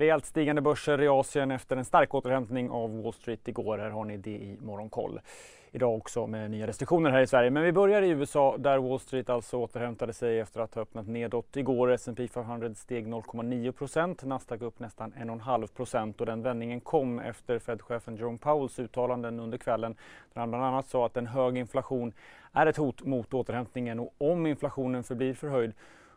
Rejält stigande börser i Asien efter en stark återhämtning av Wall Street igår. Här har ni det i Morgonkoll. Idag också med nya restriktioner här i Sverige. Men vi börjar i USA där Wall Street alltså återhämtade sig efter att ha öppnat nedåt igår. S&P 500 steg 0,9 Nasdaq upp nästan 1,5 och den vändningen kom efter Fed-chefen Jerome Powells uttalanden under kvällen där han bland annat sa att en hög inflation är ett hot mot återhämtningen och om inflationen förblir förhöjd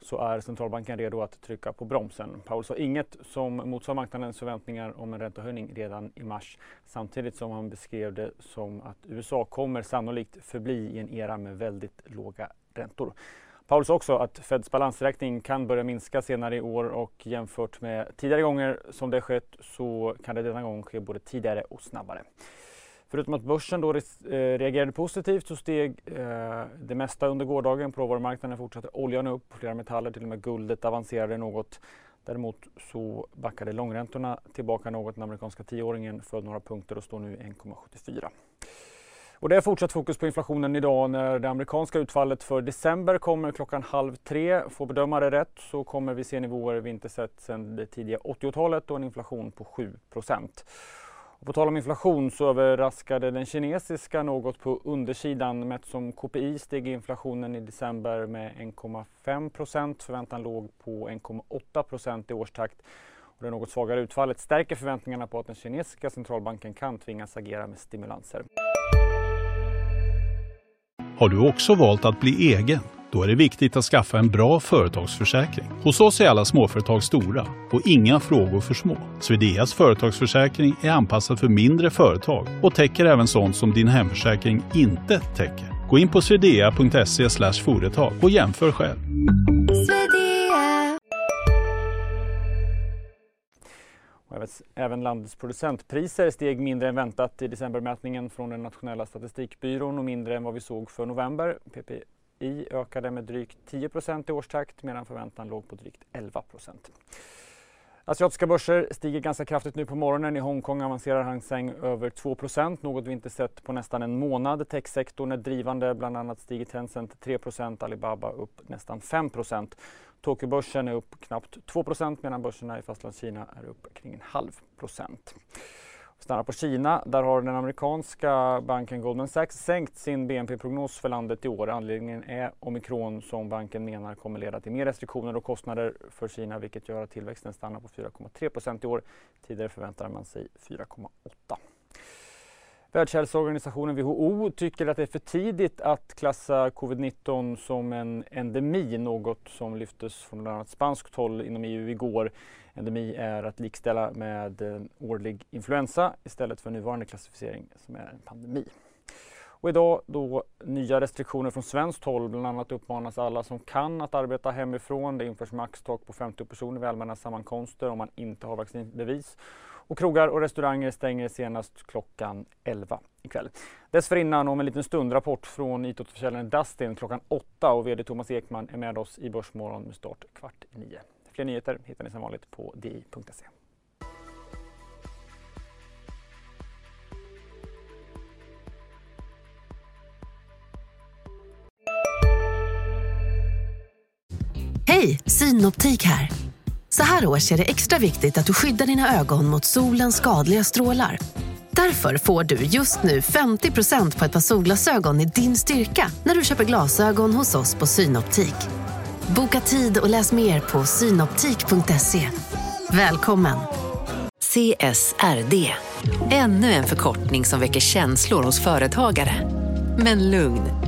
så är centralbanken redo att trycka på bromsen. Powell sa inget som motsvarar marknadens förväntningar om en räntehöjning redan i mars samtidigt som han beskrev det som att USA kommer sannolikt förbli i en era med väldigt låga räntor. Powell sa också att Feds balansräkning kan börja minska senare i år och jämfört med tidigare gånger som det skett så kan det denna gång ske både tidigare och snabbare. Förutom att börsen då eh, reagerade positivt så steg eh, det mesta under gårdagen. På råvarumarknaden fortsatte oljan upp, flera metaller, till och med guldet avancerade något. Däremot så backade långräntorna tillbaka något. Den amerikanska tioåringen föll några punkter och står nu 1,74. Och det är fortsatt fokus på inflationen idag när det amerikanska utfallet för december kommer klockan halv tre. Får bedömare rätt så kommer vi se nivåer vi inte sett sedan det tidiga 80-talet och en inflation på 7 procent. Och på tal om inflation så överraskade den kinesiska något på undersidan. Mätt som KPI steg inflationen i december med 1,5 procent. Förväntan låg på 1,8 procent i årstakt. Och det något svagare utfallet stärker förväntningarna på att den kinesiska centralbanken kan tvingas agera med stimulanser. Har du också valt att bli egen? Då är det viktigt att skaffa en bra företagsförsäkring. Hos oss är alla småföretag stora och inga frågor för små. Swedeas företagsförsäkring är anpassad för mindre företag och täcker även sånt som din hemförsäkring inte täcker. Gå in på swedea.se företag och jämför själv. Även landets producentpriser steg mindre än väntat i decembermätningen från den nationella statistikbyrån och mindre än vad vi såg för november. PPI i ökade med drygt 10% i årstakt medan förväntan låg på drygt 11 Asiatiska börser stiger ganska kraftigt nu på morgonen. I Hongkong avancerar Hang Seng över 2% något vi inte sett på nästan en månad. Techsektorn är drivande, bland annat stiger Tencent 3% Alibaba upp nästan 5% Tokyobörsen är upp knappt 2% medan börserna i Fastlandskina är upp kring en halv procent. Stannar på Kina, där har den amerikanska banken Goldman Sachs sänkt sin BNP-prognos för landet i år. Anledningen är omikron som banken menar kommer leda till mer restriktioner och kostnader för Kina vilket gör att tillväxten stannar på 4,3% i år. Tidigare förväntade man sig 4,8. Världshälsoorganisationen WHO tycker att det är för tidigt att klassa covid-19 som en endemi, något som lyftes från bland annat spanskt håll inom EU igår. Endemi är att likställa med eh, årlig influensa istället för nuvarande klassificering som är en pandemi. Och idag då nya restriktioner från svenskt håll. Bland annat uppmanas alla som kan att arbeta hemifrån. Det införs maxtak på 50 personer vid allmänna sammankomster om man inte har vaccinbevis. Och krogar och restauranger stänger senast klockan 11 ikväll. Dessförinnan om en liten stund rapport från it-återförsäljaren Dustin klockan 8 och VD Thomas Ekman är med oss i Börsmorgon med start kvart i nio. Fler nyheter hittar ni som vanligt på di.se. Hej, Synoptik här. Så här års är det extra viktigt att du skyddar dina ögon mot solens skadliga strålar. Därför får du just nu 50% på ett par solglasögon i din styrka när du köper glasögon hos oss på Synoptik. Boka tid och läs mer på synoptik.se. Välkommen! CSRD, ännu en förkortning som väcker känslor hos företagare. Men lugn,